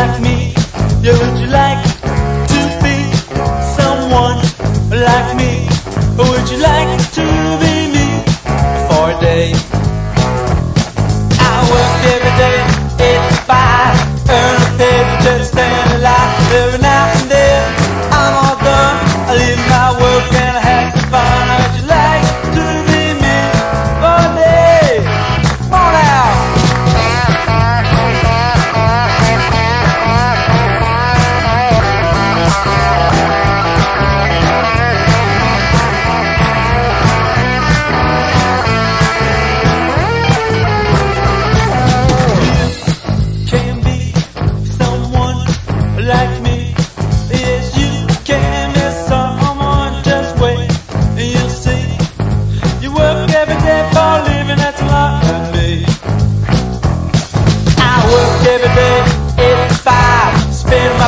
like me? Yeah, would you like to be someone like me? Or would you like to be me for a day?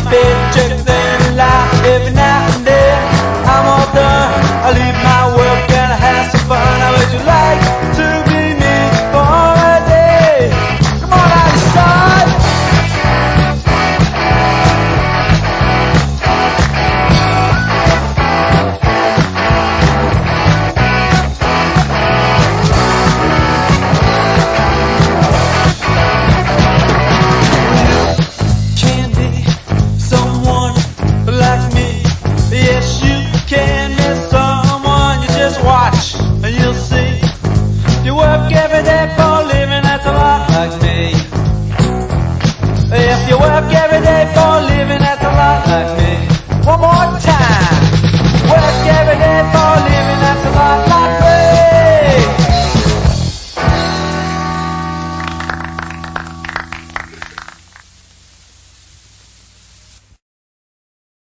Paychecks ain't a lie. Every now like me. If you work every day for a living, that's a lot like me. One more time. Work every day for a living.